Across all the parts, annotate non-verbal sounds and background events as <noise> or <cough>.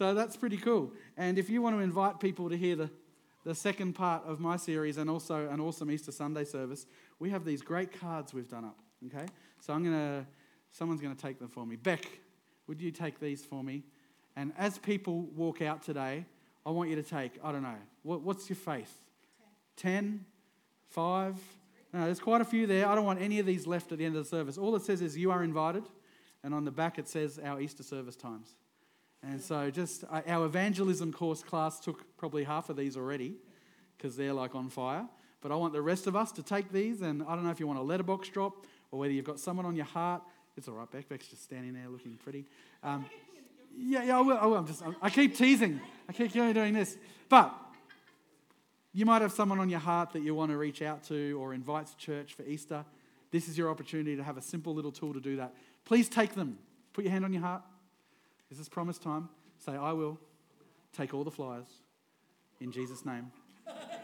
So that's pretty cool. And if you want to invite people to hear the, the second part of my series and also an awesome Easter Sunday service, we have these great cards we've done up. Okay? So I'm going to, someone's going to take them for me. Beck, would you take these for me? And as people walk out today, I want you to take, I don't know, what, what's your faith? 10, 5? No, there's quite a few there. I don't want any of these left at the end of the service. All it says is you are invited, and on the back it says our Easter service times. And so, just uh, our evangelism course class took probably half of these already because they're like on fire. But I want the rest of us to take these, and I don't know if you want a letterbox drop or whether you've got someone on your heart. It's all right, Beck. Beck's just standing there looking pretty. Um, yeah, yeah, I will. I will. I'm just, I keep teasing. I keep doing this. But you might have someone on your heart that you want to reach out to or invite to church for Easter. This is your opportunity to have a simple little tool to do that. Please take them. Put your hand on your heart. Is this is promise time. Say, I will take all the flyers in Jesus' name.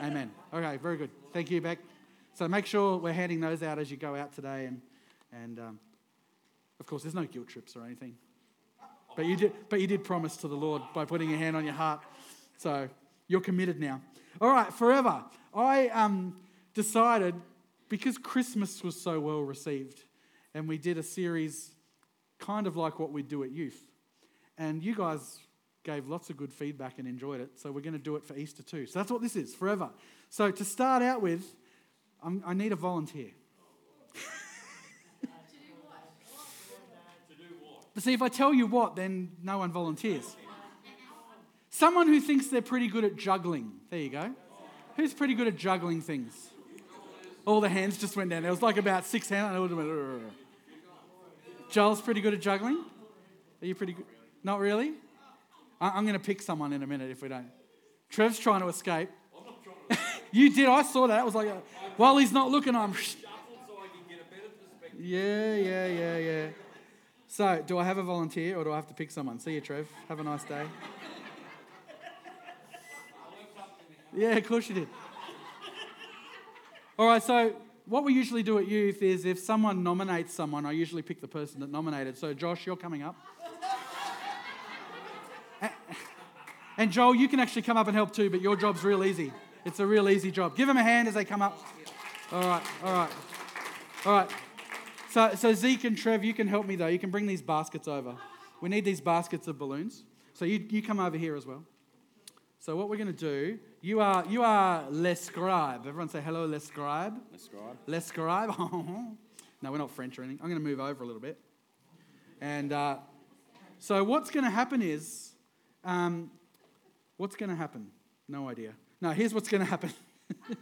Amen. Okay, very good. Thank you, Beck. So make sure we're handing those out as you go out today. And, and um, of course, there's no guilt trips or anything. But you, did, but you did promise to the Lord by putting your hand on your heart. So you're committed now. All right, forever. I um, decided, because Christmas was so well received, and we did a series kind of like what we do at youth. And you guys gave lots of good feedback and enjoyed it. So we're going to do it for Easter too. So that's what this is, forever. So to start out with, I'm, i need a volunteer. To do what? To do what? But see, if I tell you what, then no one volunteers. Someone who thinks they're pretty good at juggling. There you go. Who's pretty good at juggling things? All the hands just went down. There was like about six hands. Joel's pretty good at juggling. Are you pretty good? Not really? I'm going to pick someone in a minute if we don't. Trev's trying to escape. <laughs> you did. I saw that. It was like, a, while he's not looking, I'm. <laughs> yeah, yeah, yeah, yeah. So, do I have a volunteer or do I have to pick someone? See you, Trev. Have a nice day. <laughs> Yeah, of course you did. All right, so what we usually do at youth is if someone nominates someone, I usually pick the person that nominated. So, Josh, you're coming up. And Joel, you can actually come up and help too, but your job's real easy. It's a real easy job. Give them a hand as they come up. All right, all right, all right. So, so Zeke and Trev, you can help me though. You can bring these baskets over. We need these baskets of balloons. So you, you come over here as well. So what we're going to do, you are you are le scribe. Everyone say hello, les scribe. Le scribe. Le scribe. <laughs> no, we're not French or anything. I'm going to move over a little bit. And uh, so what's going to happen is um, What's going to happen? No idea. No, here's what's going to happen. <laughs>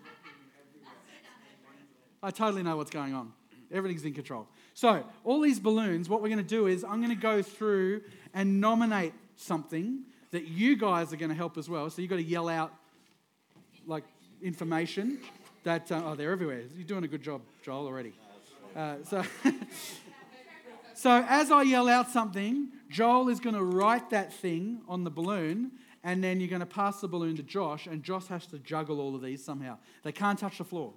I totally know what's going on. Everything's in control. So, all these balloons, what we're going to do is I'm going to go through and nominate something that you guys are going to help as well. So, you've got to yell out like information that, uh, oh, they're everywhere. You're doing a good job, Joel, already. Uh, so, <laughs> so, as I yell out something, Joel is going to write that thing on the balloon and then you're going to pass the balloon to Josh, and Josh has to juggle all of these somehow. They can't touch the floor.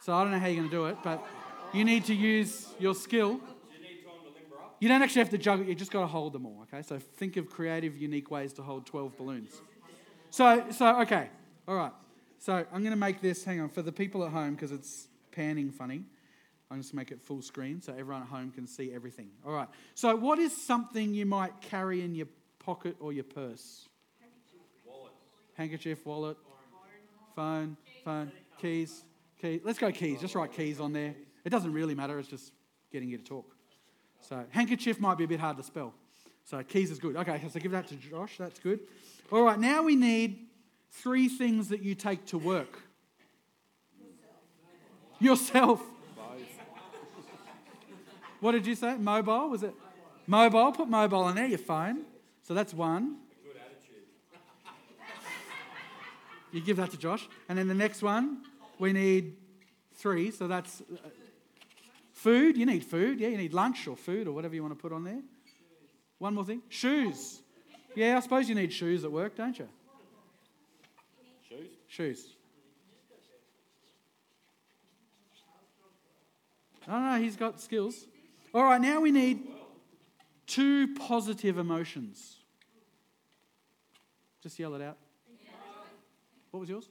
So I don't know how you're going to do it, but you need to use your skill. You don't actually have to juggle, you just got to hold them all, okay? So think of creative, unique ways to hold 12 balloons. So, so okay, all right. So I'm going to make this, hang on, for the people at home, because it's panning funny. I'm just make it full screen so everyone at home can see everything. All right. So, what is something you might carry in your pocket or your purse? Handkerchief, wallet, phone, phone, keys, keys. Let's go keys. Just write keys on there. It doesn't really matter. It's just getting you to talk. So handkerchief might be a bit hard to spell. So keys is good. Okay, so give that to Josh. That's good. All right, now we need three things that you take to work. Yourself. What did you say? Mobile? Was it? Mobile. Put mobile in there, your phone. So that's one. You give that to Josh. And then the next one, we need three. So that's uh, food. You need food. Yeah, you need lunch or food or whatever you want to put on there. One more thing shoes. Yeah, I suppose you need shoes at work, don't you? Shoes? Shoes. I don't know, he's got skills. All right, now we need two positive emotions. Just yell it out. What was yours?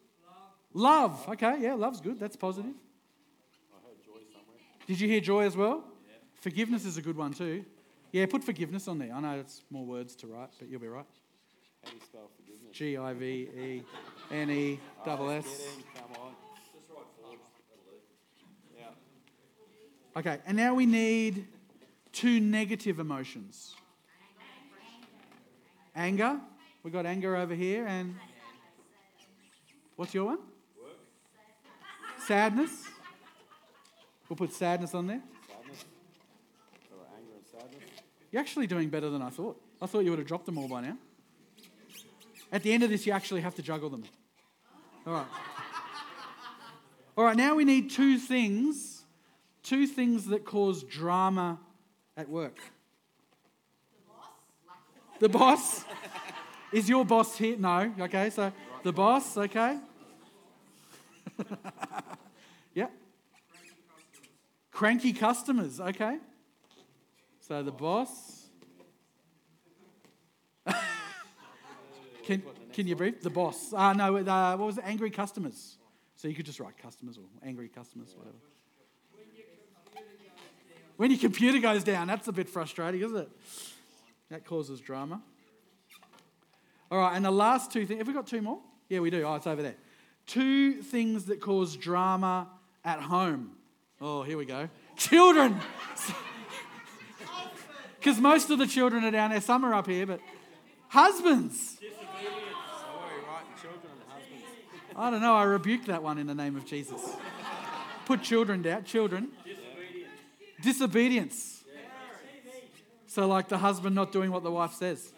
Love. Love. Okay, yeah, love's good. That's positive. I heard joy somewhere. Did you hear joy as well? Yeah. Forgiveness is a good one too. Yeah, put forgiveness on there. I know it's more words to write, but you'll be right. How do you spell forgiveness? G I V E N E double S. Come on. Yeah. Okay, and now we need two negative emotions. Anger. We've got anger over here, and what's your one? Work. Sadness. We'll put sadness on there. Sadness. Or anger and sadness. You're actually doing better than I thought. I thought you would have dropped them all by now. At the end of this, you actually have to juggle them. All right. All right, now we need two things, two things that cause drama at work. Boss. The boss? <laughs> Is your boss here? No. Okay, so the boss, okay? <laughs> yeah. Cranky customers, okay? So the boss. <laughs> can, can you brief? The boss. Uh, no, uh, what was it? Angry customers. So you could just write customers or angry customers, whatever. When your computer goes down, that's a bit frustrating, isn't it? That causes drama. All right, and the last two things. Have we got two more? Yeah, we do. Oh, it's over there. Two things that cause drama at home. Oh, here we go. Children. <laughs> Because most of the children are down there. Some are up here, but husbands. I don't know. I rebuke that one in the name of Jesus. Put children down. Children. Disobedience. So, like the husband not doing what the wife says.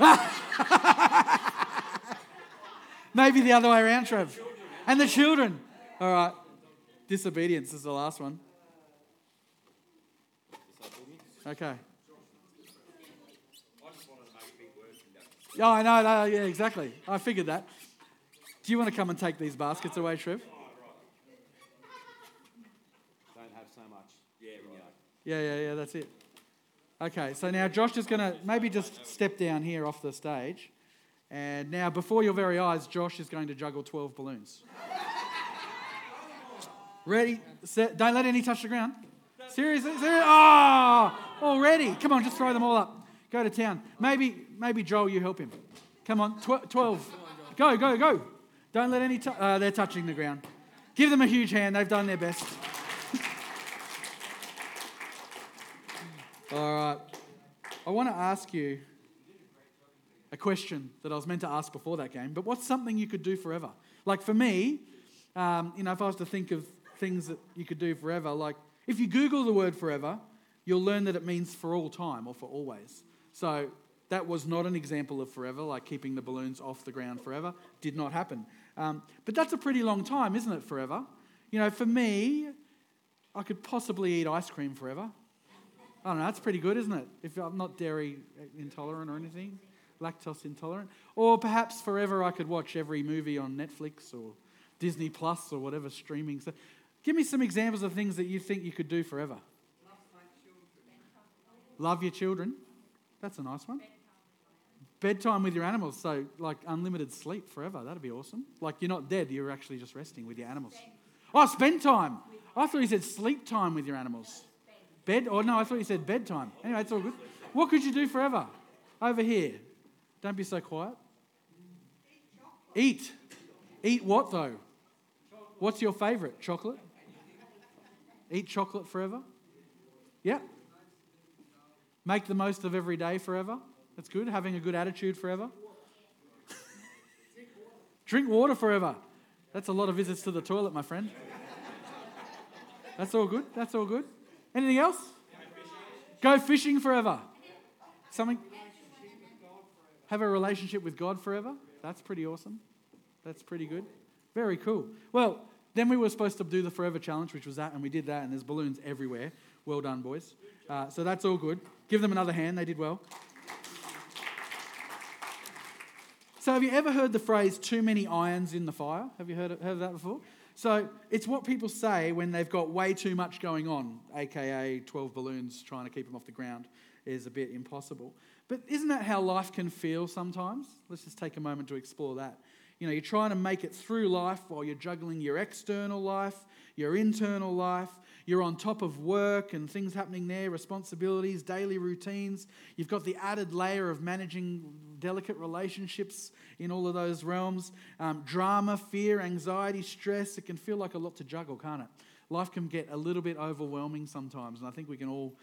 <laughs> Maybe the other way around, Trev. And the children. All right. Disobedience is the last one. Okay. Oh, yeah, I know. No, yeah, exactly. I figured that. Do you want to come and take these baskets away, Trev? Don't have so much. Yeah, Yeah, yeah, yeah, that's it. Okay, so now Josh is going to maybe just step down here off the stage. And now, before your very eyes, Josh is going to juggle 12 balloons. Ready, set, don't let any touch the ground. Seriously? Seriously? Oh, already. Come on, just throw them all up. Go to town. Maybe, maybe Joel, you help him. Come on, tw- 12. Go, go, go. Don't let any, t- uh, they're touching the ground. Give them a huge hand, they've done their best. <laughs> All right. I want to ask you a question that I was meant to ask before that game, but what's something you could do forever? Like for me, um, you know, if I was to think of things that you could do forever, like if you Google the word forever, you'll learn that it means for all time or for always. So that was not an example of forever, like keeping the balloons off the ground forever. Did not happen. Um, but that's a pretty long time, isn't it, forever? You know, for me, I could possibly eat ice cream forever. I don't know, that's pretty good, isn't it? If I'm not dairy intolerant or anything, lactose intolerant. Or perhaps forever I could watch every movie on Netflix or Disney Plus or whatever streaming. So give me some examples of things that you think you could do forever. Love your children. That's a nice one. Bedtime with your animals, so like unlimited sleep forever. That'd be awesome. Like you're not dead, you're actually just resting with your animals. Oh, spend time. I thought you said sleep time with your animals. Bed? Oh, no, I thought you said bedtime. Anyway, it's all good. What could you do forever? Over here. Don't be so quiet. Eat. Eat what, though? What's your favorite? Chocolate? Eat chocolate forever? Yeah. Make the most of every day forever? That's good. Having a good attitude forever. <laughs> Drink water forever. That's a lot of visits to the toilet, my friend. That's all good. That's all good. Anything else? Go fishing forever. Something. Have a relationship with God forever. That's pretty awesome. That's pretty good. Very cool. Well, then we were supposed to do the Forever Challenge, which was that, and we did that, and there's balloons everywhere. Well done, boys. Uh, so that's all good. Give them another hand. They did well. So, have you ever heard the phrase too many irons in the fire? Have you heard, heard of that before? So, it's what people say when they've got way too much going on, aka 12 balloons trying to keep them off the ground is a bit impossible. But isn't that how life can feel sometimes? Let's just take a moment to explore that. You know, you're trying to make it through life while you're juggling your external life, your internal life. You're on top of work and things happening there, responsibilities, daily routines. You've got the added layer of managing delicate relationships in all of those realms. Um, drama, fear, anxiety, stress. It can feel like a lot to juggle, can't it? Life can get a little bit overwhelming sometimes, and I think we can all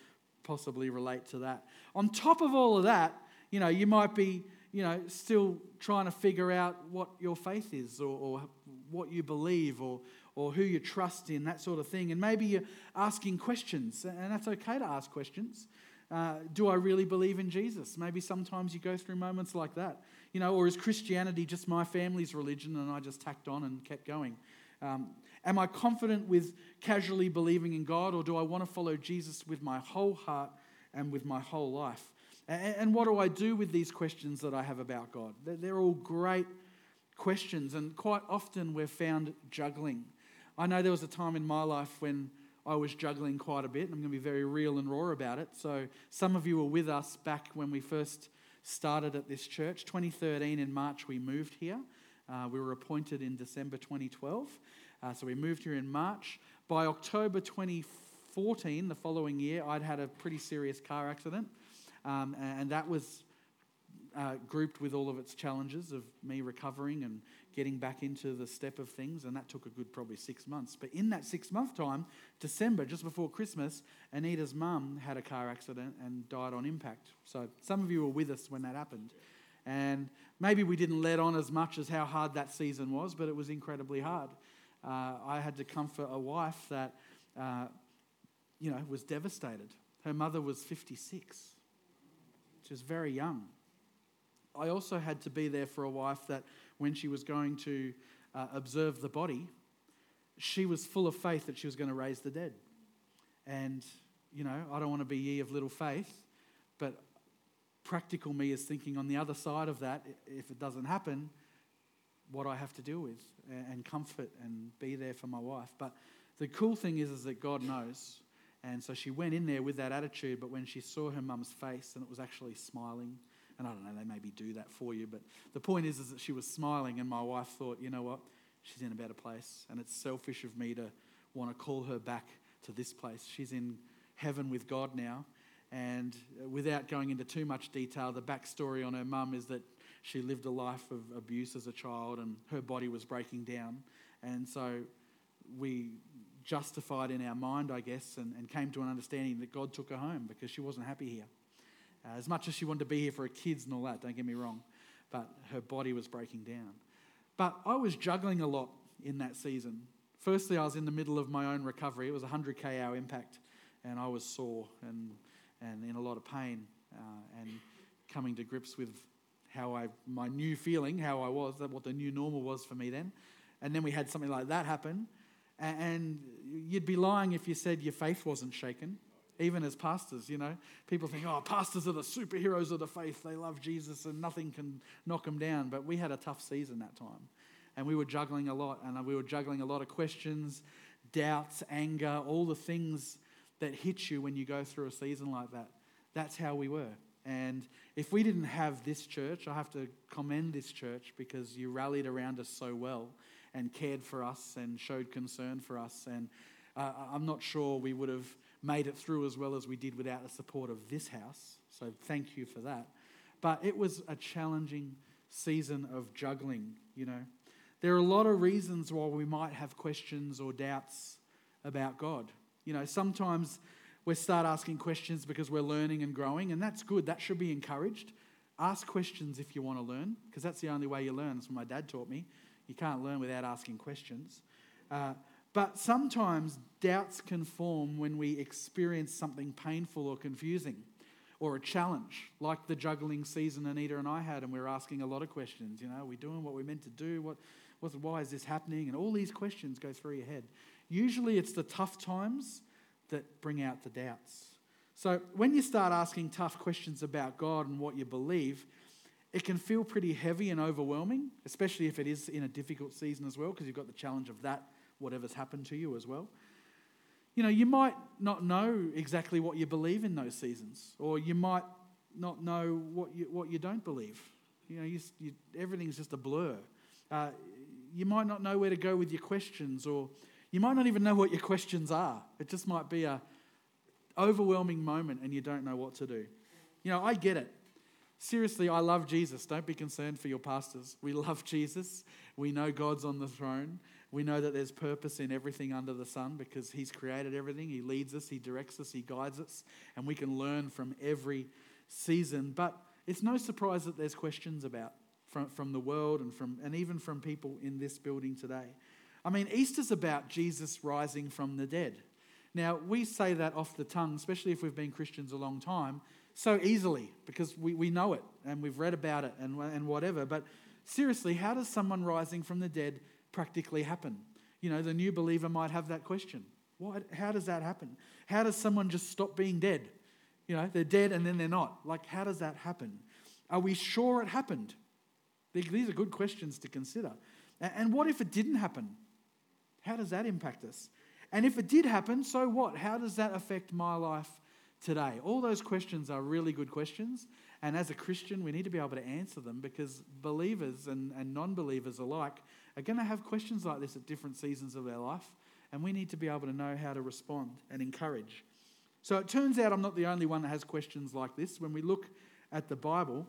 possibly relate to that. On top of all of that, you know, you might be, you know, still trying to figure out what your faith is or, or what you believe or, or who you trust in, that sort of thing. And maybe you're asking questions, and that's okay to ask questions. Uh, do I really believe in Jesus? Maybe sometimes you go through moments like that. You know, or is Christianity just my family's religion and I just tacked on and kept going? Um, am I confident with casually believing in God, or do I want to follow Jesus with my whole heart and with my whole life? And, what do I do with these questions that I have about God? They're, they're all great questions, and quite often we're found juggling. I know there was a time in my life when I was juggling quite a bit. And I'm going to be very real and raw about it. So, some of you were with us back when we first started at this church. 2013 in March, we moved here. Uh, we were appointed in December 2012. Uh, so, we moved here in March. By October 2014, the following year, I'd had a pretty serious car accident. Um, and that was uh, grouped with all of its challenges of me recovering and getting back into the step of things, and that took a good probably six months. But in that six month time, December, just before Christmas, Anita's mum had a car accident and died on impact. So some of you were with us when that happened. And maybe we didn't let on as much as how hard that season was, but it was incredibly hard. Uh, I had to comfort a wife that, uh, you know, was devastated. Her mother was 56, which is very young. I also had to be there for a wife that when she was going to uh, observe the body, she was full of faith that she was going to raise the dead. And, you know, I don't want to be ye of little faith, but practical me is thinking on the other side of that, if it doesn't happen, what I have to deal with and comfort and be there for my wife. But the cool thing is, is that God knows. And so she went in there with that attitude, but when she saw her mum's face and it was actually smiling, and I don't know, they maybe do that for you, but the point is, is that she was smiling, and my wife thought, you know what, she's in a better place, and it's selfish of me to want to call her back to this place. She's in heaven with God now, and without going into too much detail, the backstory on her mum is that she lived a life of abuse as a child, and her body was breaking down, and so we justified in our mind, I guess, and, and came to an understanding that God took her home because she wasn't happy here. Uh, as much as she wanted to be here for her kids and all that, don't get me wrong, but her body was breaking down. But I was juggling a lot in that season. Firstly, I was in the middle of my own recovery. It was a 100k hour impact, and I was sore and, and in a lot of pain uh, and coming to grips with how I, my new feeling, how I was, what the new normal was for me then. And then we had something like that happen. And you'd be lying if you said your faith wasn't shaken even as pastors, you know. People think, oh, pastors are the superheroes of the faith. They love Jesus and nothing can knock them down. But we had a tough season that time. And we were juggling a lot. And we were juggling a lot of questions, doubts, anger, all the things that hit you when you go through a season like that. That's how we were. And if we didn't have this church, I have to commend this church because you rallied around us so well and cared for us and showed concern for us. And uh, I'm not sure we would have made it through as well as we did without the support of this house. So thank you for that. But it was a challenging season of juggling, you know. There are a lot of reasons why we might have questions or doubts about God. You know, sometimes we start asking questions because we're learning and growing, and that's good. That should be encouraged. Ask questions if you want to learn, because that's the only way you learn. That's what my dad taught me. You can't learn without asking questions. Uh, but sometimes doubts can form when we experience something painful or confusing or a challenge, like the juggling season Anita and I had, and we were asking a lot of questions. You know, are we doing what we're meant to do? What, what, why is this happening? And all these questions go through your head. Usually it's the tough times that bring out the doubts. So when you start asking tough questions about God and what you believe, it can feel pretty heavy and overwhelming, especially if it is in a difficult season as well, because you've got the challenge of that whatever's happened to you as well. You know, you might not know exactly what you believe in those seasons, or you might not know what you, what you don't believe. You know, you, you, everything's just a blur. Uh, you might not know where to go with your questions, or you might not even know what your questions are. It just might be a overwhelming moment and you don't know what to do. You know, I get it. Seriously, I love Jesus. Don't be concerned for your pastors. We love <laughs> Jesus. We know God's on the throne. We know that there's purpose in everything under the sun because He's created everything. He leads us, He directs us, He guides us, and we can learn from every season. But it's no surprise that there's questions about from, from the world and, from, and even from people in this building today. I mean, Easter's about Jesus rising from the dead. Now, we say that off the tongue, especially if we've been Christians a long time, so easily because we, we know it and we've read about it and, and whatever. But seriously, how does someone rising from the dead practically happen? You know, the new believer might have that question. What, how does that happen? How does someone just stop being dead? You know, they're dead and then they're not. Like, how does that happen? Are we sure it happened? These are good questions to consider. And what if it didn't happen? How does that impact us? And if it did happen, so what? How does that affect my life today? All those questions are really good questions. And as a Christian, we need to be able to answer them because believers and, and non believers alike are going to have questions like this at different seasons of their life. And we need to be able to know how to respond and encourage. So it turns out I'm not the only one that has questions like this. When we look at the Bible,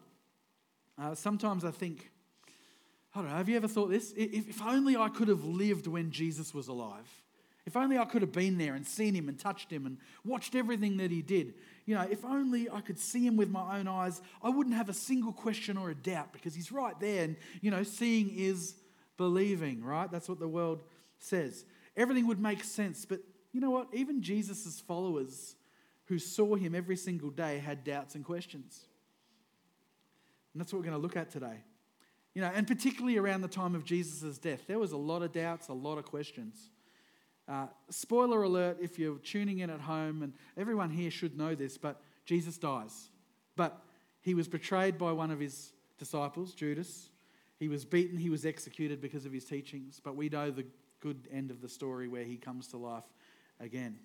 uh, sometimes I think, I don't know, have you ever thought this? If, only I could have lived when Jesus was alive. If only I could have been there and seen him and touched him and watched everything that he did. You know, if only I could see him with my own eyes, I wouldn't have a single question or a doubt because he's right there. And, you know, seeing is believing, right? That's what the world says. Everything would make sense. But you know what? Even Jesus' followers who saw him every single day had doubts and questions. And that's what we're going to look at today. You know, and particularly around the time of Jesus' death, there was a lot of doubts, a lot of questions. Uh, spoiler alert if you're tuning in at home, and everyone here should know this, but Jesus dies. But he was betrayed by one of his disciples, Judas. He was beaten, he was executed because of his teachings, but we know the good end of the story where he comes to life again.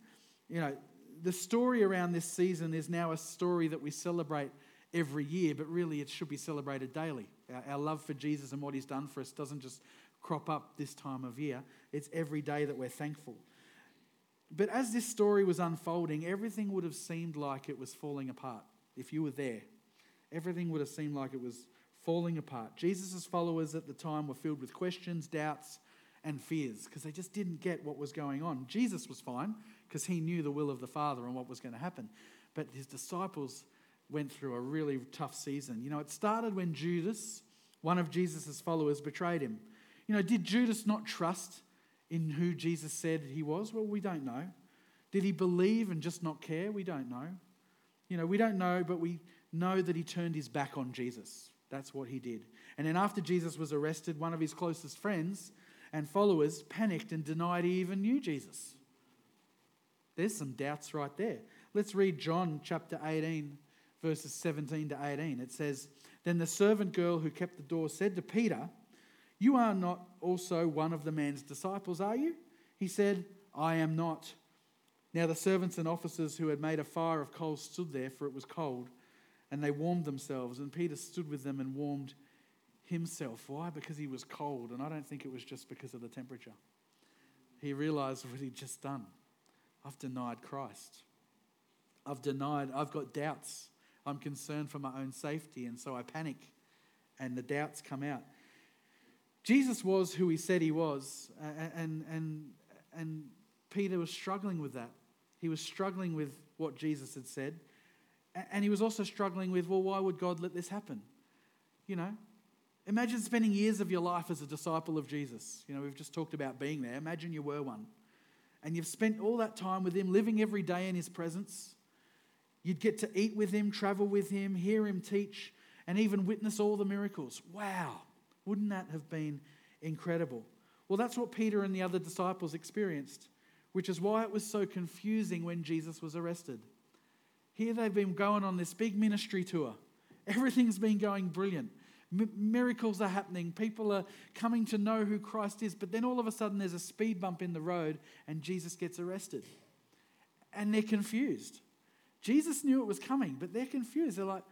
You know, the story around this season is now a story that we celebrate every year, but really it should be celebrated daily. Our, our love for Jesus and what he's done for us doesn't just crop up this time of year, it's every day that we're thankful. But as this story was unfolding, everything would have seemed like it was falling apart. If you were there, everything would have seemed like it was falling apart. Jesus' followers at the time were filled with questions, doubts, and fears because they just didn't get what was going on. Jesus was fine because he knew the will of the Father and what was going to happen. But his disciples went through a really tough season. You know, it started when Judas, one of Jesus' followers, betrayed him. You know, did Judas not trust in who Jesus said he was? Well, we don't know. Did he believe and just not care? We don't know. You know, we don't know, but we know that he turned his back on Jesus. That's what he did. And then after Jesus was arrested, one of his closest friends and followers panicked and denied he even knew Jesus. There's some doubts right there. Let's read John chapter 18, verses 17 to 18. It says, Then the servant girl who kept the door said to Peter, you are not also one of the man's disciples, are you? He said, I am not. Now the servants and officers who had made a fire of coals stood there, for it was cold, and they warmed themselves. And Peter stood with them and warmed himself. Why? Because he was cold, and I don't think it was just because of the temperature. He realized what he'd just done. I've denied Christ. I've denied, I've got doubts. I'm concerned for my own safety, and so I panic, and the doubts come out. Jesus was who he said he was, and, and, and Peter was struggling with that. He was struggling with what Jesus had said, and he was also struggling with, well, why would God let this happen? You know, imagine spending years of your life as a disciple of Jesus. You know, we've just talked about being there. Imagine you were one. And you've spent all that time with him, living every day in his presence. You'd get to eat with him, travel with him, hear him teach, and even witness all the miracles. Wow. Wouldn't that have been incredible? Well, that's what Peter and the other disciples experienced, which is why it was so confusing when Jesus was arrested. Here they've been going on this big ministry tour. Everything's been going brilliant. M- miracles are happening. People are coming to know who Christ is. But then all of a sudden, there's a speed bump in the road and Jesus gets arrested. And they're confused. Jesus knew it was coming, but they're confused. They're like,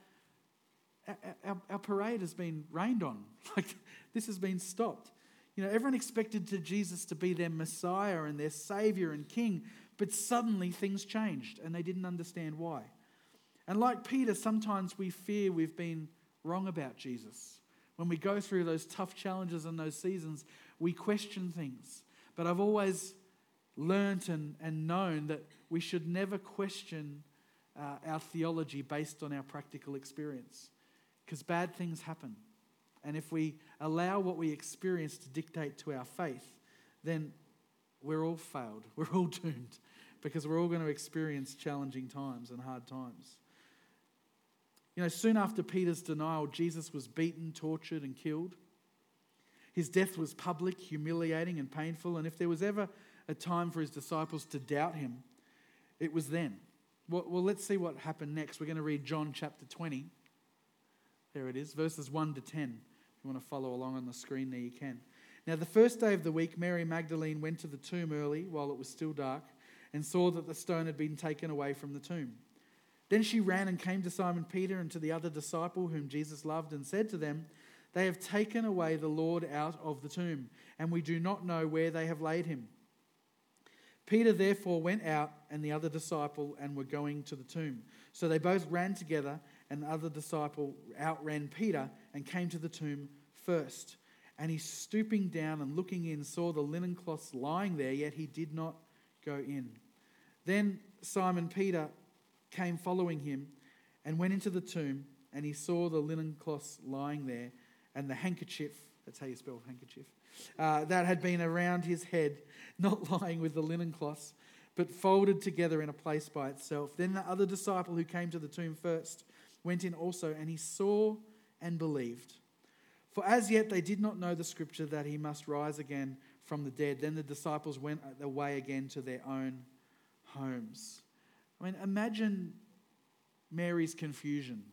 our, our, our parade has been rained on. <laughs> Like, this has been stopped. You know, everyone expected to Jesus to be their Messiah and their Savior and King, but suddenly things changed and they didn't understand why. And like Peter, sometimes we fear we've been wrong about Jesus. When we go through those tough challenges and those seasons, we question things. But I've always learnt and, and known that we should never question uh, our theology based on our practical experience because bad things happen. And if we allow what we experience to dictate to our faith, then we're all failed. <laughs> We're all doomed because we're all going to experience challenging times and hard times. You know, soon after Peter's denial, Jesus was beaten, tortured, and killed. His death was public, humiliating, and painful. And if there was ever a time for his disciples to doubt him, it was then. Well, well, let's see what happened next. We're going to read John chapter 20. There it is, verses 1 to 10. If you want to follow along on the screen there, you can. Now, the first day of the week, Mary Magdalene went to the tomb early while it was still dark and saw that the stone had been taken away from the tomb. Then she ran and came to Simon Peter and to the other disciple whom Jesus loved and said to them, They have taken away the Lord out of the tomb, and we do not know where they have laid him. Peter therefore went out and the other disciple and were going to the tomb. So they both ran together, and the other disciple outran Peter and came to the tomb first. And he, stooping down and looking in, saw the linen cloths lying there, yet he did not go in. Then Simon Peter came following him and went into the tomb, and he saw the linen cloths lying there and the handkerchief that's how you spell handkerchief uh, that had been around his head, <laughs> not lying with the linen cloths, but folded together in a place by itself. Then the other disciple who came to the tomb first went in also, and he saw and believed. For as yet they did not know the scripture that he must rise again from the dead. Then the disciples went away again to their own homes. I mean, imagine Mary's confusion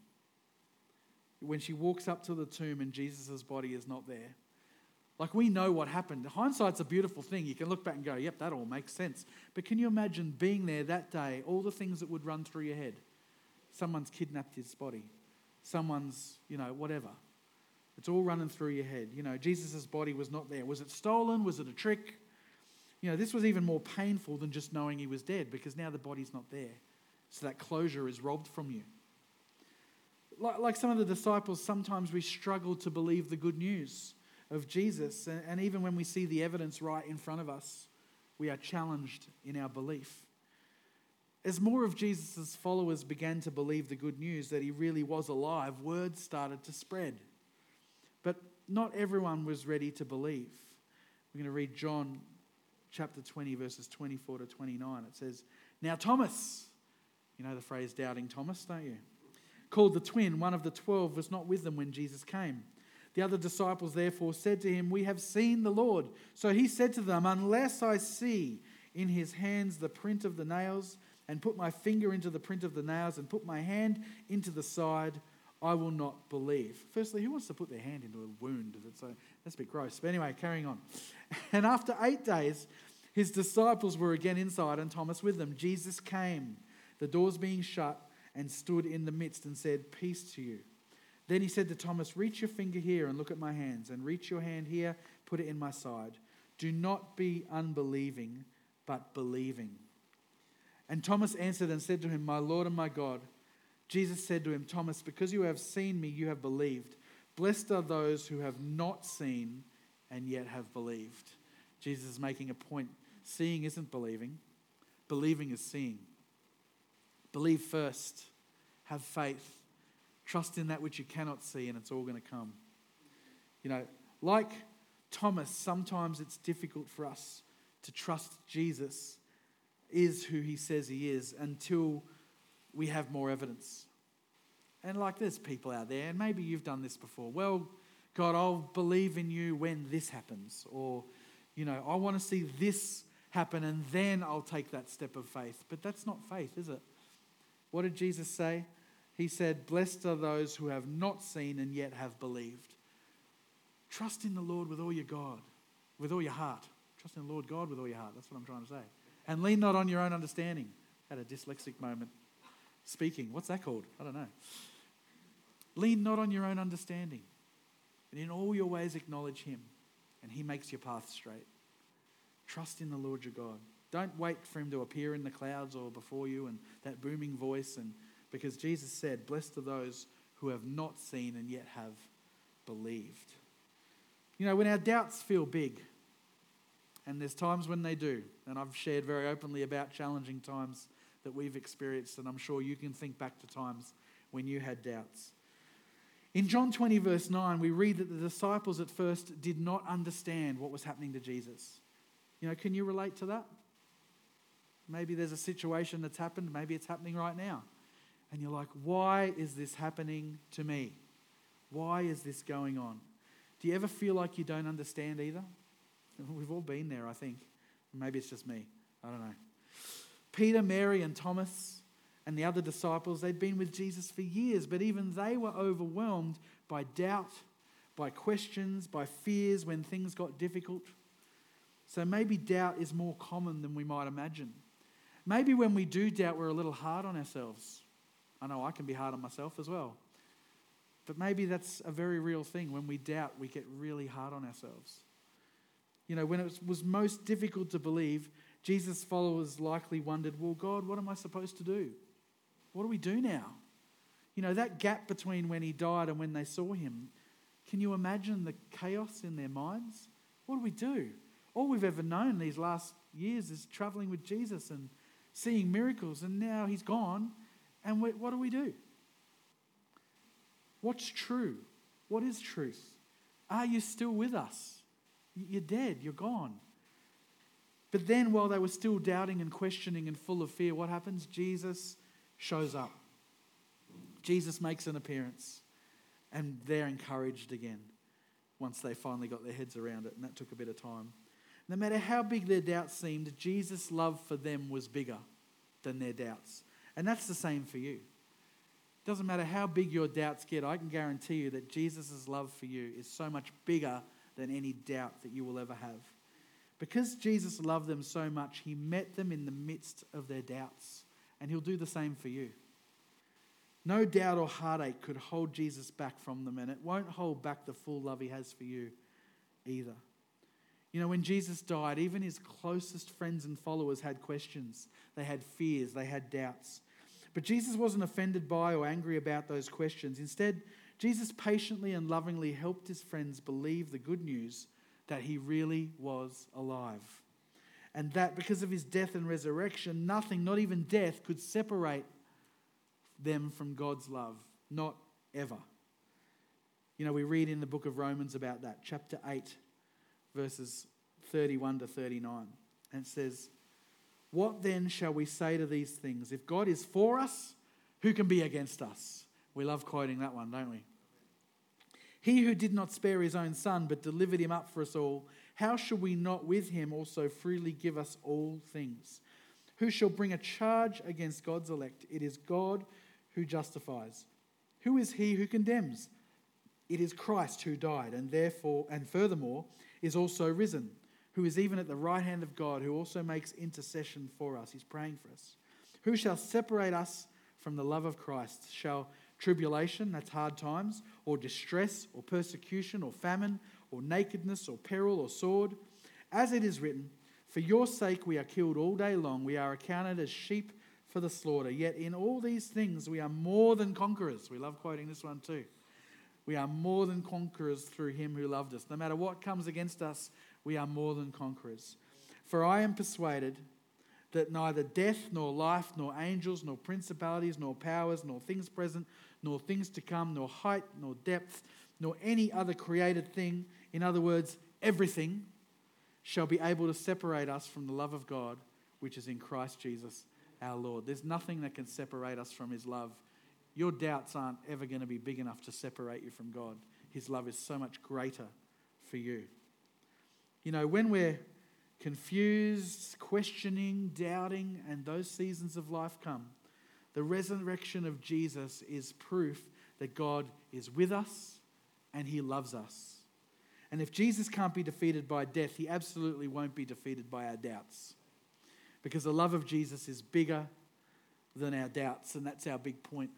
when she walks up to the tomb and Jesus' body is not there. Like we know what happened. Hindsight's a beautiful thing. You can look back and go, yep, that all makes sense. But can you imagine being there that day, all the things that would run through your head? Someone's kidnapped his body. Someone's, you know, whatever. It's all running through your head. You know, Jesus' body was not there. Was it stolen? Was it a trick? You know, this was even more painful than just knowing he was dead because now the body's not there. So that closure is robbed from you. Like, like some of the disciples, sometimes we struggle to believe the good news of Jesus. And, even when we see the evidence right in front of us, we are challenged in our belief. As more of Jesus' followers began to believe the good news that he really was alive, word started to spread. But not everyone was ready to believe. We're going to read John chapter 20, verses 24 to 29. It says, Now Thomas, you know the phrase doubting Thomas, don't you? Called the twin, one of the twelve, was not with them when Jesus came. The other disciples therefore said to him, We have seen the Lord. So he said to them, Unless I see in his hands the print of the nails, and put my finger into the print of the nails, and put my hand into the side, I will not believe. Firstly, who wants to put their hand into a wound? That's a, that's a bit gross. But anyway, carrying on. <laughs> And after eight days, his disciples were again inside, and Thomas with them. Jesus came, the doors being shut, and stood in the midst and said, Peace to you. Then he said to Thomas, Reach your finger here and look at my hands, and reach your hand here, put it in my side. Do not be unbelieving, but believing. And Thomas answered and said to him, My Lord and my God. Jesus said to him, Thomas, because you have seen me, you have believed. Blessed are those who have not seen and yet have believed. Jesus is making a point. Seeing isn't believing, believing is seeing. Believe first, have faith, trust in that which you cannot see, and it's all going to come. You know, like Thomas, sometimes it's difficult for us to trust Jesus is who he says he is until we have more evidence. And like there's people out there, and maybe you've done this before. Well, God, I'll believe in you when this happens. Or, you know, I want to see this happen and then I'll take that step of faith. But that's not faith, is it? What did Jesus say? He said, Blessed are those who have not seen and yet have believed. Trust in the Lord with all your God, with all your heart. Trust in the Lord God with all your heart. That's what I'm trying to say. And lean not on your own understanding. Had a dyslexic moment speaking. What's that called? I don't know. Lean not on your own understanding, and in all your ways acknowledge Him, and He makes your path straight. Trust in the Lord your God. Don't wait for Him to appear in the clouds or before you and that booming voice, and because Jesus said, Blessed are those who have not seen and yet have believed. You know, when our doubts feel big, and there's times when they do, and I've shared very openly about challenging times that we've experienced, and I'm sure you can think back to times when you had doubts. In John 20, verse 9, we read that the disciples at first did not understand what was happening to Jesus. You know, can you relate to that? Maybe there's a situation that's happened, maybe it's happening right now. And you're like, why is this happening to me? Why is this going on? Do you ever feel like you don't understand either? We've all been there, I think. Maybe it's just me. I don't know. Peter, Mary, and Thomas and the other disciples, they'd been with Jesus for years, but even they were overwhelmed by doubt, by questions, by fears when things got difficult. So maybe doubt is more common than we might imagine. Maybe when we do doubt, we're a little hard on ourselves. I know I can be hard on myself as well. But maybe that's a very real thing. When we doubt, we get really hard on ourselves. You know, when it was most difficult to believe, Jesus' followers likely wondered, Well, God, what am I supposed to do? What do we do now? You know, that gap between when he died and when they saw him, can you imagine the chaos in their minds? What do we do? All we've ever known these last years is traveling with Jesus and seeing miracles, and now he's gone, and what do we do? What's true? What is truth? Are you still with us? You're dead, you're gone. But then, while they were still doubting and questioning and full of fear, what happens? Jesus shows up. Jesus makes an appearance, and they're encouraged again once they finally got their heads around it, and that took a bit of time. No matter how big their doubts seemed, Jesus' love for them was bigger than their doubts. And that's the same for you. It doesn't matter how big your doubts get, I can guarantee you that Jesus' love for you is so much bigger than any doubt that you will ever have. Because Jesus loved them so much, he met them in the midst of their doubts, and he'll do the same for you. No doubt or heartache could hold Jesus back from them, and it won't hold back the full love he has for you either. You know, when Jesus died, even his closest friends and followers had questions, they had fears, they had doubts. But Jesus wasn't offended by or angry about those questions. Instead, Jesus patiently and lovingly helped his friends believe the good news that he really was alive. And that because of his death and resurrection, nothing, not even death, could separate them from God's love. Not ever. You know, we read in the book of Romans about that, chapter 8, verses 31 to 39. And it says, What then shall we say to these things? If God is for us, who can be against us? We love quoting that one, don't we? He who did not spare his own son, but delivered him up for us all, how shall we not with him also freely give us all things? Who shall bring a charge against God's elect? It is God who justifies. Who is he who condemns? It is Christ who died, and therefore, and furthermore, is also risen, who is even at the right hand of God, who also makes intercession for us. He's praying for us. Who shall separate us from the love of Christ? Shall tribulation, that's hard times, or distress, or persecution, or famine, or nakedness, or peril, or sword. As it is written, For your sake we are killed all day long, we are accounted as sheep for the slaughter. Yet in all these things we are more than conquerors. We love quoting this one too. We are more than conquerors through him who loved us. No matter what comes against us, we are more than conquerors. For I am persuaded that neither death, nor life, nor angels, nor principalities, nor powers, nor things present, nor things to come, nor height, nor depth, nor any other created thing, in other words, everything, shall be able to separate us from the love of God, which is in Christ Jesus our Lord. There's nothing that can separate us from His love. Your doubts aren't ever going to be big enough to separate you from God. His love is so much greater for you. You know, when we're confused, questioning, doubting, and those seasons of life come, the resurrection of Jesus is proof that God is with us and he loves us. And if Jesus can't be defeated by death, he absolutely won't be defeated by our doubts. Because the love of Jesus is bigger than our doubts, and that's our big point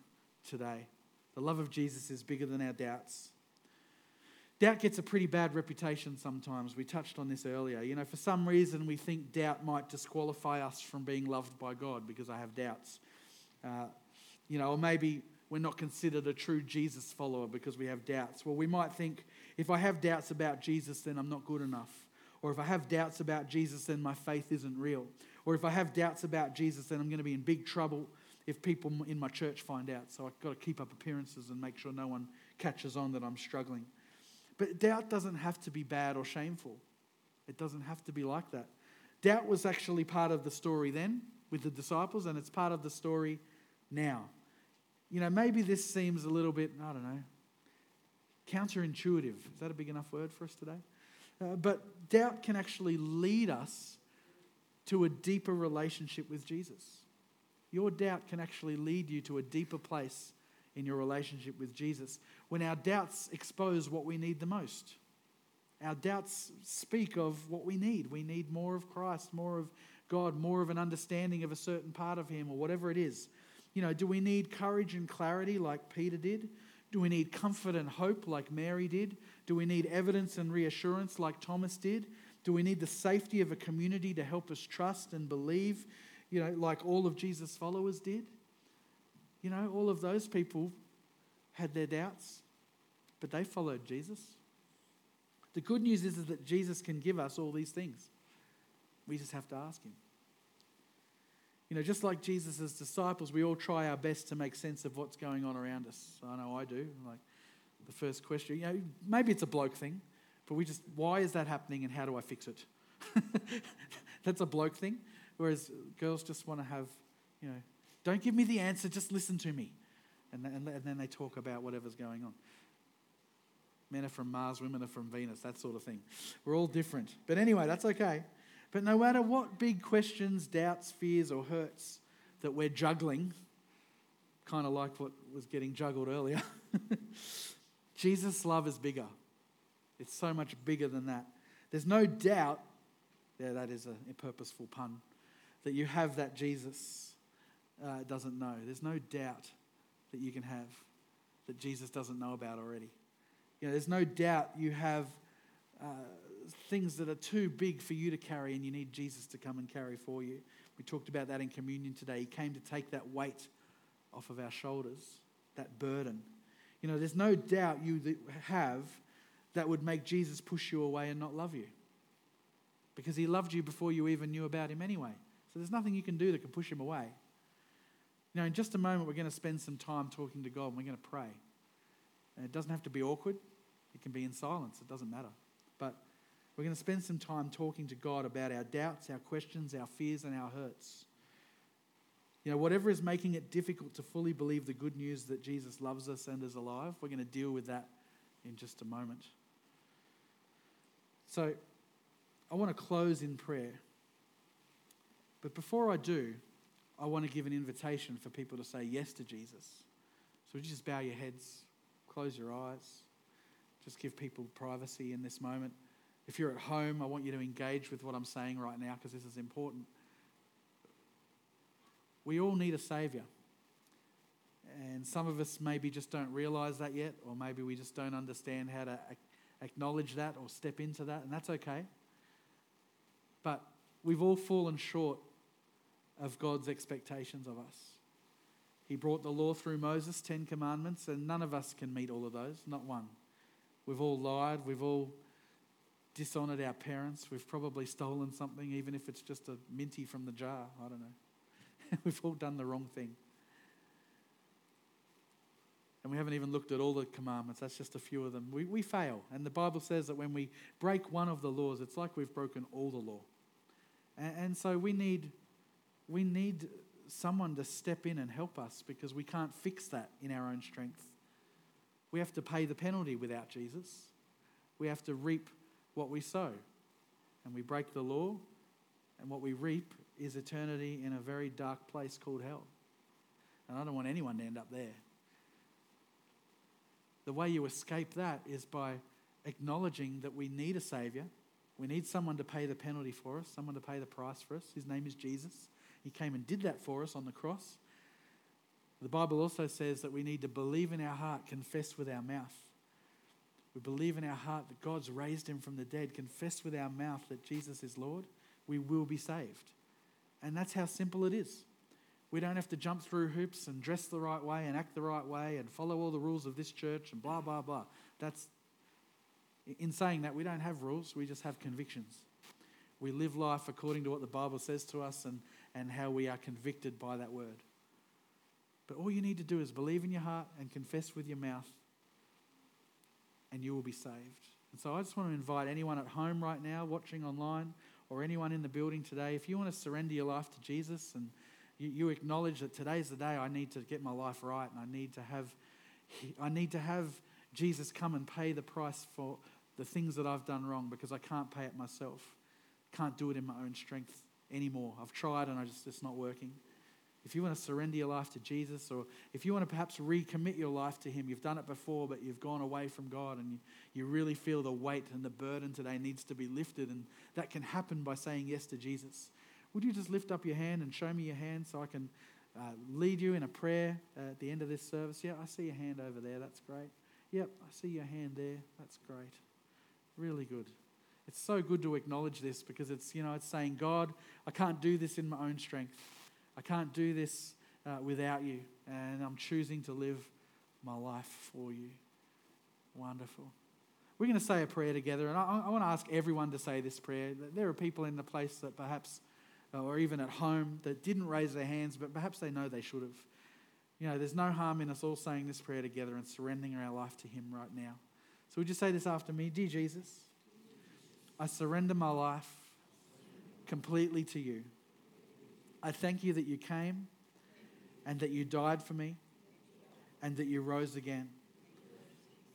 today. The love of Jesus is bigger than our doubts. Doubt gets a pretty bad reputation sometimes. We touched on this earlier. You know, for some reason, we think doubt might disqualify us from being loved by God because I have doubts. Uh, you know, or maybe we're not considered a true Jesus follower because we have doubts. Well, we might think if I have doubts about Jesus, then I'm not good enough. Or if I have doubts about Jesus, then my faith isn't real. Or if I have doubts about Jesus, then I'm going to be in big trouble if people in my church find out. So I've got to keep up appearances and make sure no one catches on that I'm struggling. But doubt doesn't have to be bad or shameful. It doesn't have to be like that. Doubt was actually part of the story then with the disciples, and it's part of the story now. You know, maybe this seems a little bit, I don't know, counterintuitive. Is that a big enough word for us today? Uh, but doubt can actually lead us to a deeper relationship with Jesus. Your doubt can actually lead you to a deeper place in your relationship with Jesus when our doubts expose what we need the most. Our doubts speak of what we need. We need more of Christ, more of God, more of an understanding of a certain part of Him, or whatever it is. You know, do we need courage and clarity like Peter did? Do we need comfort and hope like Mary did? Do we need evidence and reassurance like Thomas did? Do we need the safety of a community to help us trust and believe, you know, like all of Jesus' followers did? You know, all of those people had their doubts, but they followed Jesus. The good news is, is that Jesus can give us all these things. We just have to ask Him. You know, just like Jesus' disciples, we all try our best to make sense of what's going on around us. I know I do. Like the first question, you know, maybe it's a bloke thing, but we just, why is that happening and how do I fix it? <laughs> That's a bloke thing. Whereas girls just want to have, you know, don't give me the answer, just listen to me. And, and, and then they talk about whatever's going on. Men are from Mars, women are from Venus, that sort of thing. We're all different. But anyway, that's okay. But no matter what big questions, doubts, fears, or hurts that we're juggling, kind of like what was getting juggled earlier, <laughs> Jesus' love is bigger. It's so much bigger than that. There's no doubt, yeah, that is a, a purposeful pun, that you have that Jesus uh, doesn't know. There's no doubt that you can have that Jesus doesn't know about already. You know, there's no doubt you have uh, things that are too big for you to carry and you need Jesus to come and carry for you. We talked about that in communion today. He came to take that weight off of our shoulders, that burden. You know, there's no doubt you have that would make Jesus push you away and not love you. Because he loved you before you even knew about him anyway. So there's nothing you can do that can push him away. You know, in just a moment, we're going to spend some time talking to God and we're going to pray. And it doesn't have to be awkward, it can be in silence, it doesn't matter. But we're going to spend some time talking to God about our doubts, our questions, our fears, and our hurts. You know, whatever is making it difficult to fully believe the good news that Jesus loves us and is alive, we're going to deal with that in just a moment. So, I want to close in prayer. But before I do, I want to give an invitation for people to say yes to Jesus. So, would you just bow your heads, close your eyes, just give people privacy in this moment. If you're at home, I want you to engage with what I'm saying right now because this is important. We all need a Savior. And some of us maybe just don't realize that yet, or maybe we just don't understand how to acknowledge that or step into that, and that's okay. But we've all fallen short of God's expectations of us. He brought the law through Moses, Ten Commandments, and none of us can meet all of those, not one. We've all lied, we've all dishonored our parents, we've probably stolen something, even if it's just a minty from the jar. I don't know. <laughs> we've all done the wrong thing. And we haven't even looked at all the commandments, that's just a few of them. We, we fail. And the Bible says that when we break one of the laws, it's like we've broken all the law. And, and so we need we need someone to step in and help us because we can't fix that in our own strength. We have to pay the penalty without Jesus. We have to reap what we sow. And we break the law, and what we reap is eternity in a very dark place called hell. And I don't want anyone to end up there. The way you escape that is by acknowledging that we need a Savior. We need someone to pay the penalty for us, someone to pay the price for us. His name is Jesus. He came and did that for us on the cross. The Bible also says that we need to believe in our heart, confess with our mouth. We believe in our heart that God's raised him from the dead, confess with our mouth that Jesus is Lord, we will be saved. And that's how simple it is. We don't have to jump through hoops and dress the right way and act the right way and follow all the rules of this church and blah, blah, blah. That's, in saying that, we don't have rules, we just have convictions. We live life according to what the Bible says to us and, and how we are convicted by that word. But all you need to do is believe in your heart and confess with your mouth, and you will be saved. And so I just want to invite anyone at home right now, watching online, or anyone in the building today, if you want to surrender your life to Jesus and you, you acknowledge that today's the day I need to get my life right and I need to have I need to have Jesus come and pay the price for the things that I've done wrong because I can't pay it myself. Can't do it in my own strength anymore. I've tried and I just it's not working if you want to surrender your life to Jesus, or if you want to perhaps recommit your life to Him, you've done it before, but you've gone away from God and you, you really feel the weight and the burden today needs to be lifted, and that can happen by saying yes to Jesus. Would you just lift up your hand and show me your hand so I can uh, lead you in a prayer at the end of this service? Yeah, I see your hand over there. That's great. Yep, I see your hand there. That's great. Really good. It's so good to acknowledge this because it's, you know, it's saying, God, I can't do this in my own strength. I can't do this uh, without you, and I'm choosing to live my life for you. Wonderful. We're going to say a prayer together, and I, I want to ask everyone to say this prayer. There are people in the place that perhaps, uh, or even at home, that didn't raise their hands, but perhaps they know they should have. You know, there's no harm in us all saying this prayer together and surrendering our life to Him right now. So, would you say this after me? Dear Jesus, I surrender my life completely to you. I thank you that you came and that you died for me and that you rose again.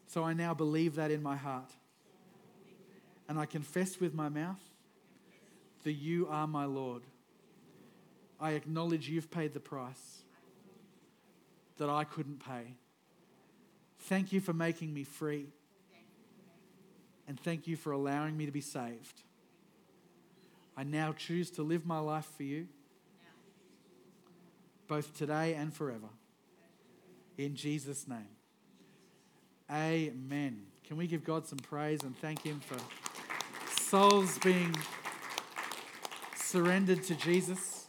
So I now believe that in my heart. And I confess with my mouth that you are my Lord. I acknowledge you've paid the price that I couldn't pay. Thank you for making me free. And thank you for allowing me to be saved. I now choose to live my life for you both today and forever. In Jesus' name. Amen. Can we give God some praise and thank Him for souls being surrendered to Jesus?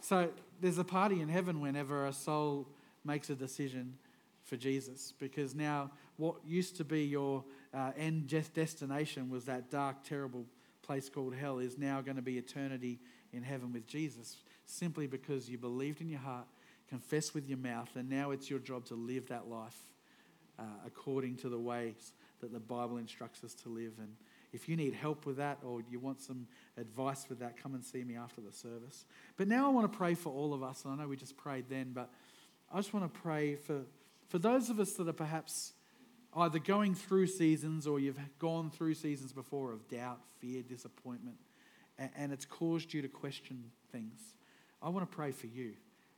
So there's a party in heaven whenever a soul makes a decision for Jesus because now what used to be your uh, end destination was that dark, terrible place called hell is now going to be eternity in heaven with Jesus simply because you believed in your heart, confessed with your mouth, and now it's your job to live that life uh, according to the ways that the Bible instructs us to live. And if you need help with that or you want some advice with that, come and see me after the service. But now I want to pray for all of us. And I know we just prayed then, but I just want to pray for, for those of us that are perhaps either going through seasons or you've gone through seasons before of doubt, fear, disappointment, and, it's caused you to question things. I want to pray for you.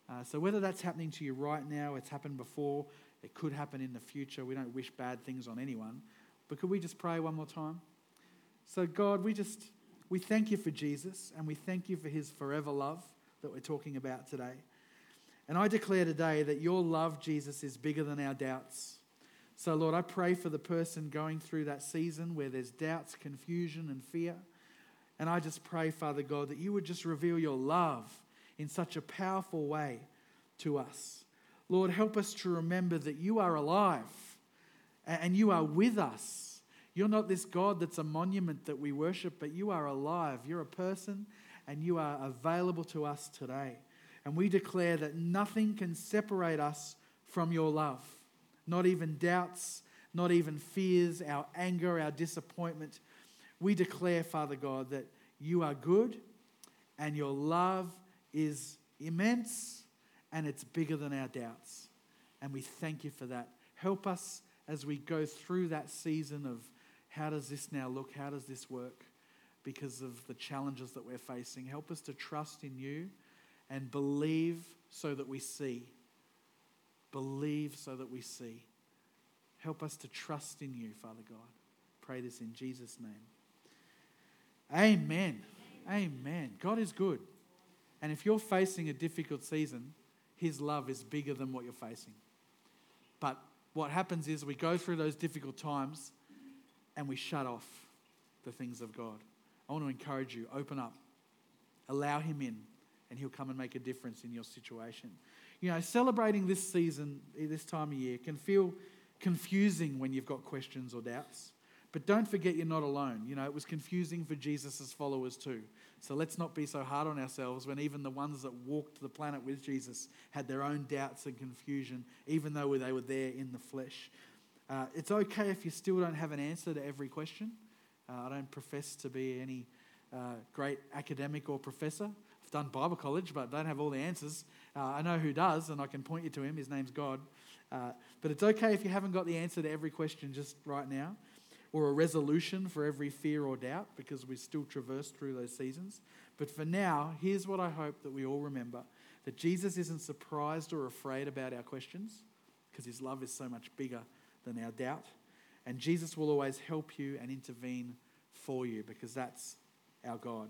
Uh, so, whether that's happening to you right now, it's happened before, it could happen in the future. We don't wish bad things on anyone. But could we just pray one more time? So, God, we just we thank you for Jesus and we thank you for his forever love that we're talking about today. And I declare today that your love, Jesus, is bigger than our doubts. So, Lord, I pray for the person going through that season where there's doubts, confusion, and fear. And I just pray, Father God, that you would just reveal your love in such a powerful way to us. Lord, help us to remember that you are alive and you are with us. You're not this God that's a monument that we worship, but you are alive. You're a person and you are available to us today. And we declare that nothing can separate us from your love, not even doubts, not even fears, our anger, our disappointment. We declare, Father God, that you are good and your love is immense and it's bigger than our doubts. And we thank you for that. Help us as we go through that season of how does this now look? How does this work? Because of the challenges that we're facing. Help us to trust in you and believe so that we see. Believe so that we see. Help us to trust in you, Father God. Pray this in Jesus' name. Amen. Amen. God is good. And if you're facing a difficult season, His love is bigger than what you're facing. But what happens is we go through those difficult times and we shut off the things of God. I want to encourage you open up, allow Him in, and He'll come and make a difference in your situation. You know, celebrating this season, this time of year, can feel confusing when you've got questions or doubts. But don't forget you're not alone. You know, it was confusing for Jesus' followers too. So let's not be so hard on ourselves when even the ones that walked the planet with Jesus had their own doubts and confusion, even though they were there in the flesh. Uh, it's okay if you still don't have an answer to every question. Uh, I don't profess to be any uh, great academic or professor. Done Bible college, but don't have all the answers. Uh, I know who does, and I can point you to him. His name's God. Uh, but it's okay if you haven't got the answer to every question just right now or a resolution for every fear or doubt because we still traverse through those seasons. But for now, here's what I hope that we all remember that Jesus isn't surprised or afraid about our questions because his love is so much bigger than our doubt. And Jesus will always help you and intervene for you because that's our God.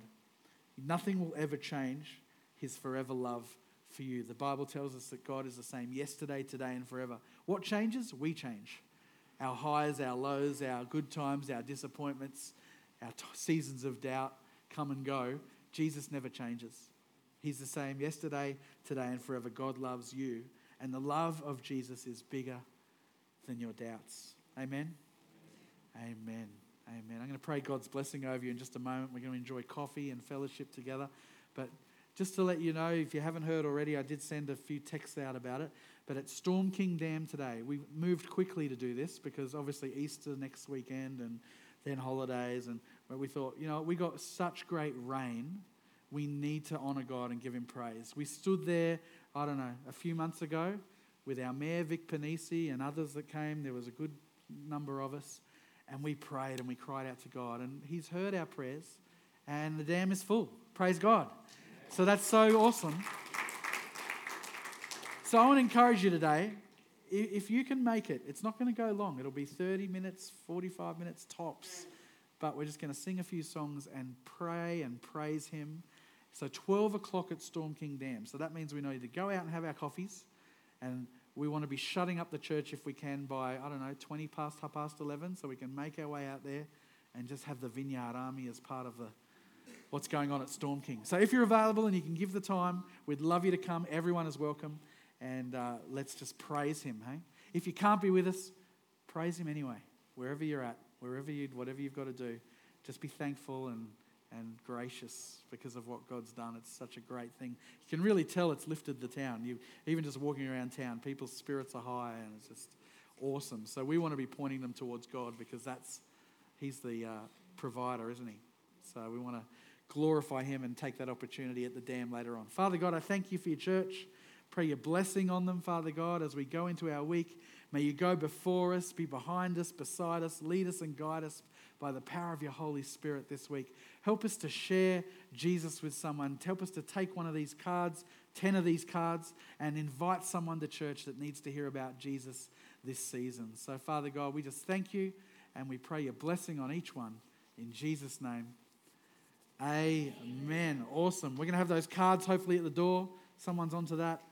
Nothing will ever change his forever love for you. The Bible tells us that God is the same yesterday, today, and forever. What changes? We change our highs, our lows, our good times, our disappointments, our t- seasons of doubt come and go. Jesus never changes. He's the same yesterday, today, and forever. God loves you, and the love of Jesus is bigger than your doubts. Amen. Amen. Amen. I'm going to pray God's blessing over you in just a moment. We're going to enjoy coffee and fellowship together. But just to let you know, if you haven't heard already, I did send a few texts out about it. But at Storm King Dam today, we moved quickly to do this because obviously Easter next weekend and then holidays. And but we thought, you know, we got such great rain, we need to honour God and give Him praise. We stood there, I don't know, a few months ago with our mayor Vic Pennisi and others that came. There was a good number of us, and we prayed and we cried out to God, and He's heard our prayers, and the dam is full. Praise God. So that's so awesome. So I want to encourage you today if you can make it, it's not going to go long. It'll be 30 minutes, 45 minutes tops. But we're just going to sing a few songs and pray and praise Him. So 12 o'clock at Storm King Dam. So that means we need to go out and have our coffees. And we want to be shutting up the church if we can by, I don't know, 20 past, half past 11. So we can make our way out there and just have the Vineyard Army as part of the, what's going on at Storm King. So if you're available and you can give the time, we'd love you to come. Everyone is welcome and uh, let's just praise him, hey? If you can't be with us, praise him anyway, wherever you're at, wherever you, whatever you've got to do. Just be thankful and, and gracious because of what God's done. It's such a great thing. You can really tell it's lifted the town. You, even just walking around town, people's spirits are high and it's just awesome. So we want to be pointing them towards God because that's, he's the uh, provider, isn't he? So we want to glorify him and take that opportunity at the dam later on. Father God, I thank you for your church. Pray your blessing on them, Father God, as we go into our week. May you go before us, be behind us, beside us, lead us and guide us by the power of your Holy Spirit this week. Help us to share Jesus with someone. Help us to take one of these cards, 10 of these cards, and invite someone to church that needs to hear about Jesus this season. So, Father God, we just thank you and we pray your blessing on each one. In Jesus' name, amen. Awesome. We're going to have those cards hopefully at the door. Someone's onto that.